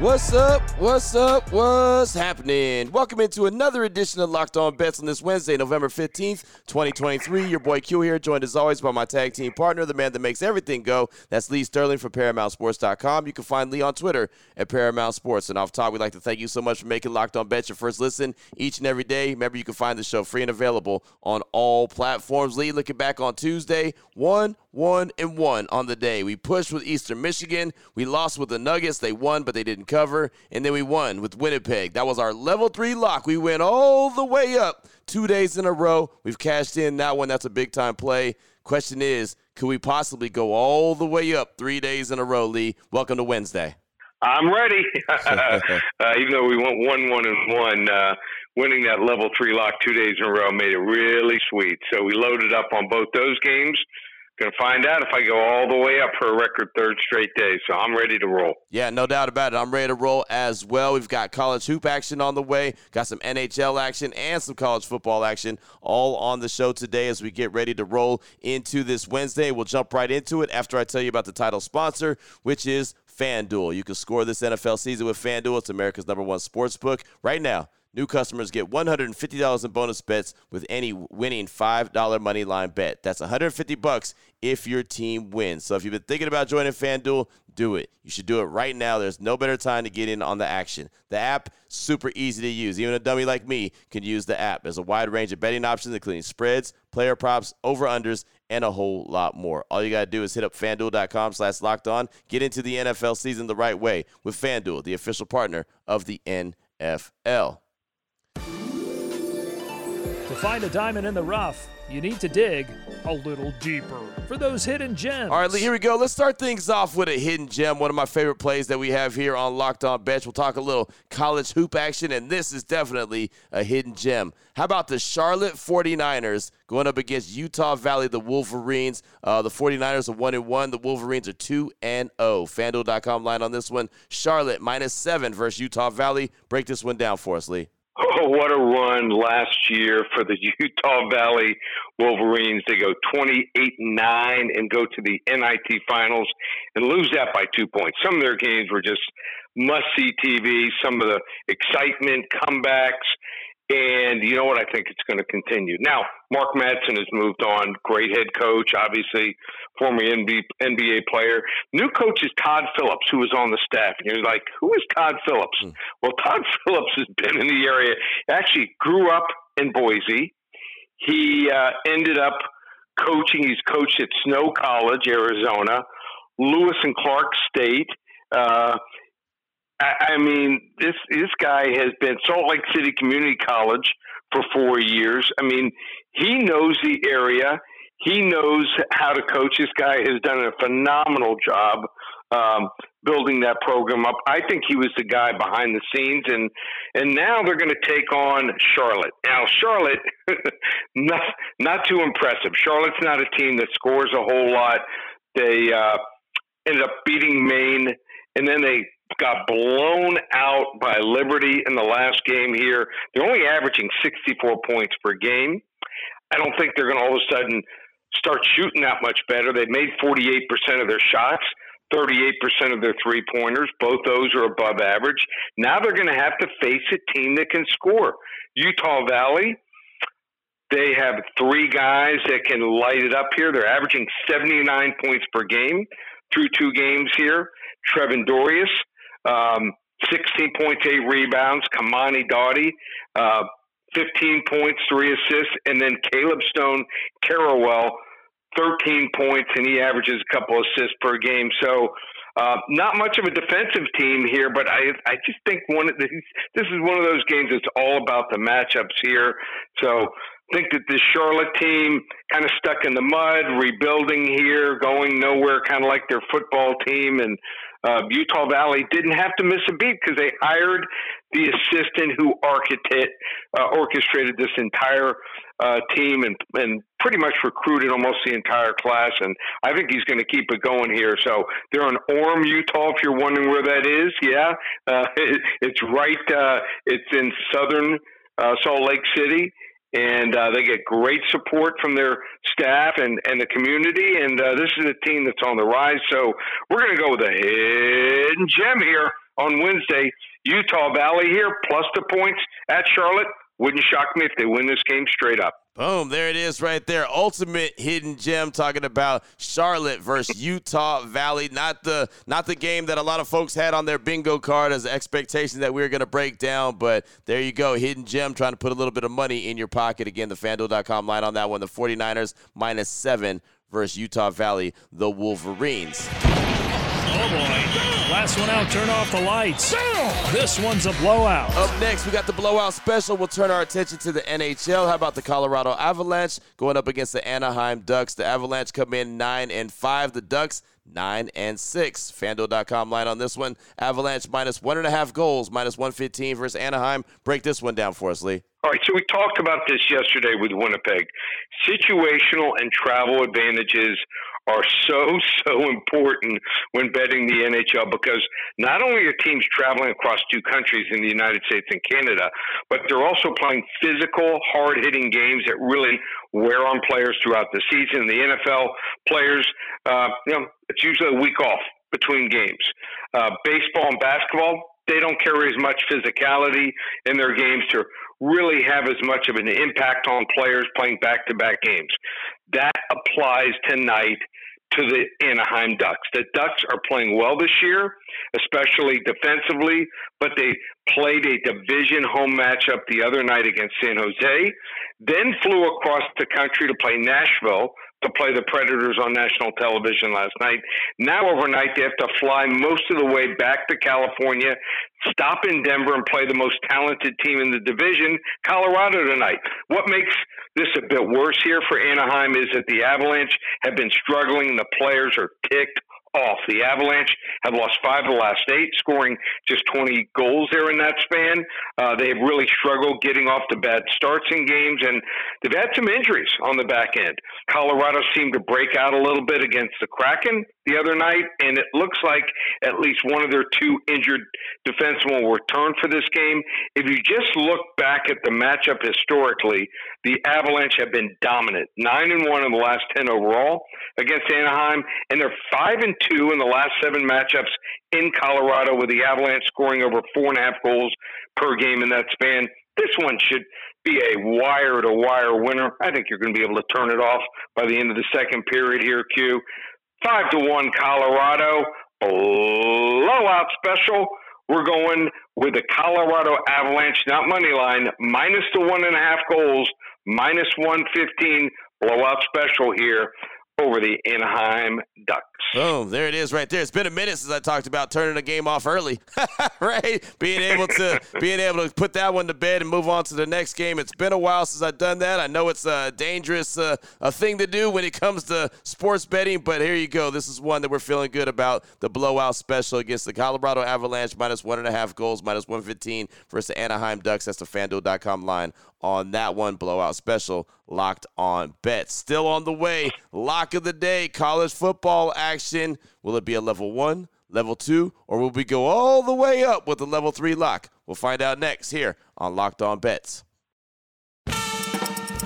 What's up? What's up? What's happening? Welcome into another edition of Locked On Bets on this Wednesday, November 15th, 2023. Your boy Q here, joined as always by my tag team partner, the man that makes everything go. That's Lee Sterling from ParamountSports.com. You can find Lee on Twitter at Paramount Sports. And off top, we'd like to thank you so much for making Locked On Bets your first listen each and every day. Remember, you can find the show free and available on all platforms. Lee, looking back on Tuesday, one, one, and one on the day. We pushed with Eastern Michigan. We lost with the Nuggets. They won, but they didn't cover. And then we won with Winnipeg. That was our level three lock. We went all the way up two days in a row. We've cashed in that one. That's a big time play. Question is, could we possibly go all the way up three days in a row, Lee? Welcome to Wednesday. I'm ready. uh, even though we went one, one, and one, uh, winning that level three lock two days in a row made it really sweet. So we loaded up on both those games. To find out if I go all the way up for a record third straight day. So I'm ready to roll. Yeah, no doubt about it. I'm ready to roll as well. We've got college hoop action on the way, got some NHL action and some college football action all on the show today as we get ready to roll into this Wednesday. We'll jump right into it after I tell you about the title sponsor, which is FanDuel. You can score this NFL season with FanDuel. It's America's number one sports book. Right now, New customers get $150 in bonus bets with any winning $5 money line bet. That's 150 bucks if your team wins. So if you've been thinking about joining FanDuel, do it. You should do it right now. There's no better time to get in on the action. The app, super easy to use. Even a dummy like me can use the app. There's a wide range of betting options, including spreads, player props, over-unders, and a whole lot more. All you got to do is hit up fanduel.com slash locked on. Get into the NFL season the right way with FanDuel, the official partner of the NFL. To find a diamond in the rough, you need to dig a little deeper for those hidden gems. All right, here we go. Let's start things off with a hidden gem, one of my favorite plays that we have here on Locked On Bets. We'll talk a little college hoop action, and this is definitely a hidden gem. How about the Charlotte 49ers going up against Utah Valley, the Wolverines? Uh, the 49ers are 1 and 1. The Wolverines are 2 and 0. FanDuel.com line on this one. Charlotte minus 7 versus Utah Valley. Break this one down for us, Lee. Oh, what a run last year for the Utah Valley Wolverines. They go 28 9 and go to the NIT finals and lose that by two points. Some of their games were just must see TV, some of the excitement, comebacks, and you know what? I think it's going to continue. Now, Mark Madsen has moved on. Great head coach, obviously, former NBA player. New coach is Todd Phillips, who was on the staff. And you're like, who is Todd Phillips? Hmm. Well, Todd Phillips has been in the area. Actually, grew up in Boise. He uh, ended up coaching. He's coached at Snow College, Arizona, Lewis and Clark State. Uh, I, mean, this this guy has been Salt Lake City Community College for four years. I mean, he knows the area. He knows how to coach. This guy has done a phenomenal job um, building that program up. I think he was the guy behind the scenes, and and now they're going to take on Charlotte. Now, Charlotte, not not too impressive. Charlotte's not a team that scores a whole lot. They uh, ended up beating Maine, and then they got blown out by Liberty in the last game here. They're only averaging 64 points per game. I don't think they're going to all of a sudden start shooting that much better. They've made 48% of their shots, 38% of their three pointers. Both those are above average. Now they're going to have to face a team that can score. Utah Valley, they have three guys that can light it up here. They're averaging 79 points per game through two games here. Trevin Dorius, um, 16 points, eight rebounds. Kamani Doughty, uh, 15 points, three assists. And then Caleb Stone Carrawell, 13 points, and he averages a couple assists per game. So, uh, not much of a defensive team here, but I I just think one of these, this is one of those games that's all about the matchups here. So think that this Charlotte team kind of stuck in the mud, rebuilding here, going nowhere, kind of like their football team, and uh, Utah Valley didn't have to miss a beat because they hired the assistant who architect, uh, orchestrated this entire uh, team and and pretty much recruited almost the entire class. And I think he's going to keep it going here. So they're in Orem, Utah. If you're wondering where that is, yeah, uh, it, it's right. Uh, it's in southern uh, Salt Lake City and uh, they get great support from their staff and, and the community. And uh, this is a team that's on the rise. So we're going to go with a hidden gem here on Wednesday. Utah Valley here, plus the points at Charlotte. Wouldn't shock me if they win this game straight up. Boom, there it is right there. Ultimate hidden gem talking about Charlotte versus Utah Valley. Not the not the game that a lot of folks had on their bingo card as expectations that we were going to break down, but there you go. Hidden gem trying to put a little bit of money in your pocket. Again, the FanDuel.com line on that one. The 49ers minus seven versus Utah Valley, the Wolverines. Oh boy. Last one out, turn off the lights. This one's a blowout. Up next, we got the blowout special. We'll turn our attention to the NHL. How about the Colorado Avalanche going up against the Anaheim Ducks? The Avalanche come in 9 and 5. The Ducks 9 and 6. FanDuel.com line on this one. Avalanche minus one and a half goals, minus 115 versus Anaheim. Break this one down for us, Lee. All right, so we talked about this yesterday with Winnipeg. Situational and travel advantages are so, so important when betting the NHL because not only are teams traveling across two countries in the United States and Canada, but they're also playing physical, hard hitting games that really wear on players throughout the season. The NFL players, uh, you know, it's usually a week off between games. Uh, baseball and basketball, they don't carry as much physicality in their games to really have as much of an impact on players playing back to back games. That applies tonight to the Anaheim Ducks. The Ducks are playing well this year, especially defensively, but they played a division home matchup the other night against San Jose, then flew across the country to play Nashville to play the Predators on national television last night. Now, overnight, they have to fly most of the way back to California, stop in Denver, and play the most talented team in the division, Colorado, tonight. What makes this a bit worse here for Anaheim is that the Avalanche have been struggling. The players are ticked off. The Avalanche have lost five of the last eight, scoring just 20 goals there in that span. Uh, they have really struggled getting off the bad starts in games, and they've had some injuries on the back end. Colorado seemed to break out a little bit against the Kraken the other night, and it looks like at least one of their two injured defensemen will return for this game. If you just look back at the matchup historically, the Avalanche have been dominant, nine and one in the last ten overall against Anaheim, and they're five and two in the last seven matchups in Colorado, with the Avalanche scoring over four and a half goals per game in that span. This one should be a wire to wire winner. I think you're going to be able to turn it off by the end of the second period here, Q. Five to one Colorado blowout special. We're going with the Colorado Avalanche, not money line, minus the one and a half goals, minus 115 blowout special here over the Anaheim Ducks. Boom, there it is right there. It's been a minute since I talked about turning a game off early, right? Being able to being able to put that one to bed and move on to the next game. It's been a while since I've done that. I know it's a dangerous uh, a thing to do when it comes to sports betting, but here you go. This is one that we're feeling good about. The blowout special against the Colorado Avalanche, minus one and a half goals, minus 115 versus the Anaheim Ducks. That's the FanDuel.com line on that one. Blowout special locked on bet. Still on the way. Lock of the day, college football action. Will it be a level one, level two, or will we go all the way up with a level three lock? We'll find out next here on Locked On Bets.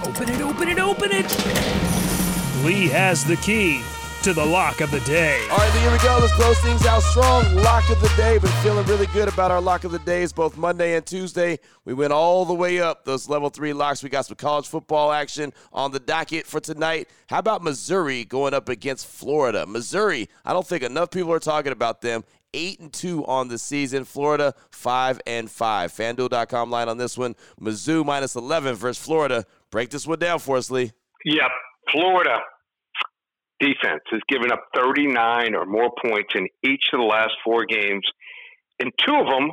Open it, open it, open it. Lee has the key to the lock of the day. All right, here we go. Let's close things out strong. Lock of the day. Been feeling really good about our lock of the days, both Monday and Tuesday. We went all the way up those level three locks. We got some college football action on the docket for tonight. How about Missouri going up against Florida? Missouri, I don't think enough people are talking about them eight and two on the season. Florida five and five. FanDuel.com line on this one. Mizzou minus eleven versus Florida. Break this one down for us, Lee. Yep, Florida defense has given up 39 or more points in each of the last four games, and two of them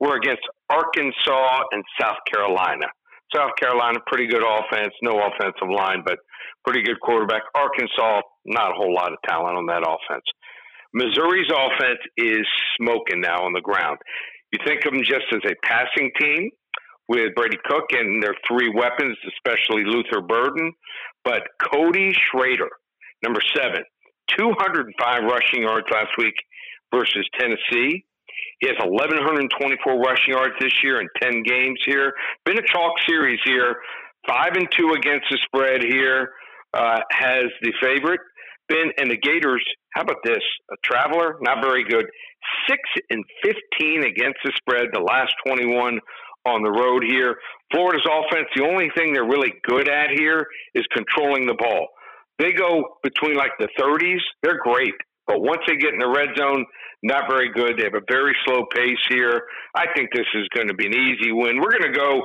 were against Arkansas and South Carolina. South Carolina, pretty good offense, no offensive line, but pretty good quarterback. Arkansas, not a whole lot of talent on that offense. Missouri's offense is smoking now on the ground. You think of them just as a passing team with Brady Cook and their three weapons, especially Luther Burden, but Cody Schrader, number seven, 205 rushing yards last week versus Tennessee. He has 1,124 rushing yards this year in 10 games here. Been a chalk series here. Five and two against the spread here. Uh, has the favorite been and the Gators? How about this? A traveler, not very good. Six and 15 against the spread. The last 21 on the road here. Florida's offense, the only thing they're really good at here is controlling the ball. They go between like the 30s. They're great. But once they get in the red zone, not very good. They have a very slow pace here. I think this is going to be an easy win. We're going to go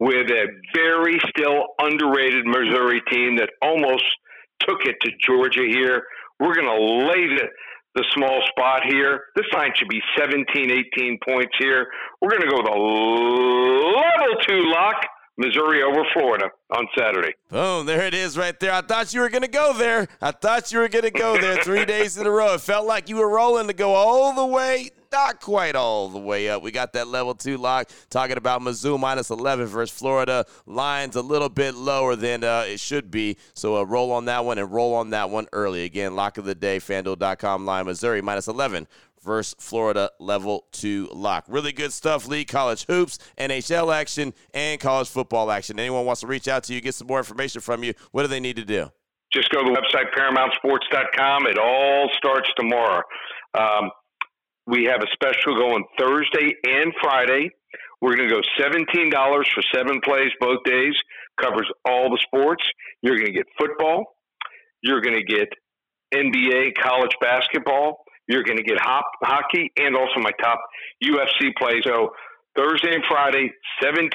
with a very still underrated Missouri team that almost took it to Georgia here. We're going to lay the, the small spot here. This line should be 17, 18 points here. We're going to go with a level two lock. Missouri over Florida on Saturday. Boom, there it is right there. I thought you were going to go there. I thought you were going to go there three days in a row. It felt like you were rolling to go all the way, not quite all the way up. We got that level two lock talking about Mizzou minus 11 versus Florida. Lines a little bit lower than uh, it should be. So uh, roll on that one and roll on that one early. Again, lock of the day, fanduel.com line, Missouri minus 11 versus Florida level two lock. Really good stuff, Lee college hoops, NHL action, and college football action. Anyone wants to reach out to you, get some more information from you, what do they need to do? Just go to the website, ParamountSports.com. It all starts tomorrow. Um, we have a special going Thursday and Friday. We're going to go $17 for seven plays both days, covers all the sports. You're going to get football. You're going to get NBA college basketball. You're going to get hop, hockey and also my top UFC play. So Thursday and Friday, $17.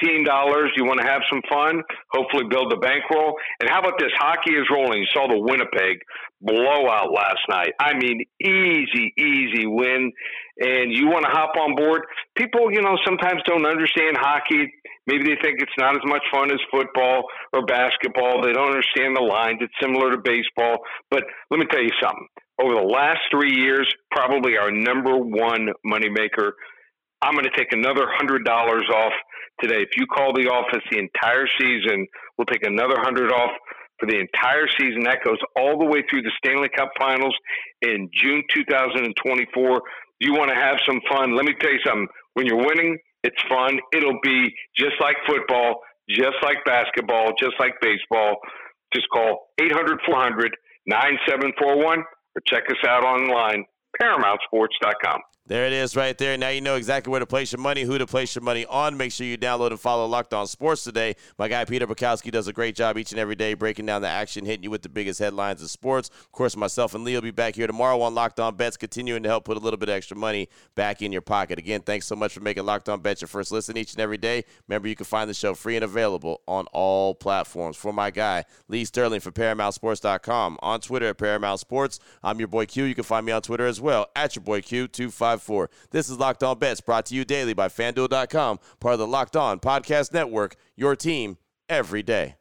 You want to have some fun, hopefully build the bankroll. And how about this? Hockey is rolling. You saw the Winnipeg blowout last night. I mean, easy, easy win. And you want to hop on board. People, you know, sometimes don't understand hockey. Maybe they think it's not as much fun as football or basketball. They don't understand the lines. It's similar to baseball. But let me tell you something over the last three years, probably our number one moneymaker. I'm going to take another hundred dollars off today. If you call the office the entire season, we'll take another hundred off for the entire season. That goes all the way through the Stanley Cup Finals in June 2024. You want to have some fun? Let me tell you something. When you're winning, it's fun. It'll be just like football, just like basketball, just like baseball. Just call 800 400 9741 or check us out online, ParamountSports.com. There it is right there. Now you know exactly where to place your money, who to place your money on. Make sure you download and follow Locked On Sports today. My guy Peter Bukowski does a great job each and every day breaking down the action, hitting you with the biggest headlines of sports. Of course, myself and Lee will be back here tomorrow on Locked On Bets, continuing to help put a little bit extra money back in your pocket. Again, thanks so much for making Locked On Bets your first listen each and every day. Remember, you can find the show free and available on all platforms. For my guy, Lee Sterling for ParamountSports.com. On Twitter at Paramount Sports. I'm your boy Q. You can find me on Twitter as well at your boy Q254. This is Locked On Bets, brought to you daily by FanDuel.com, part of the Locked On Podcast Network, your team every day.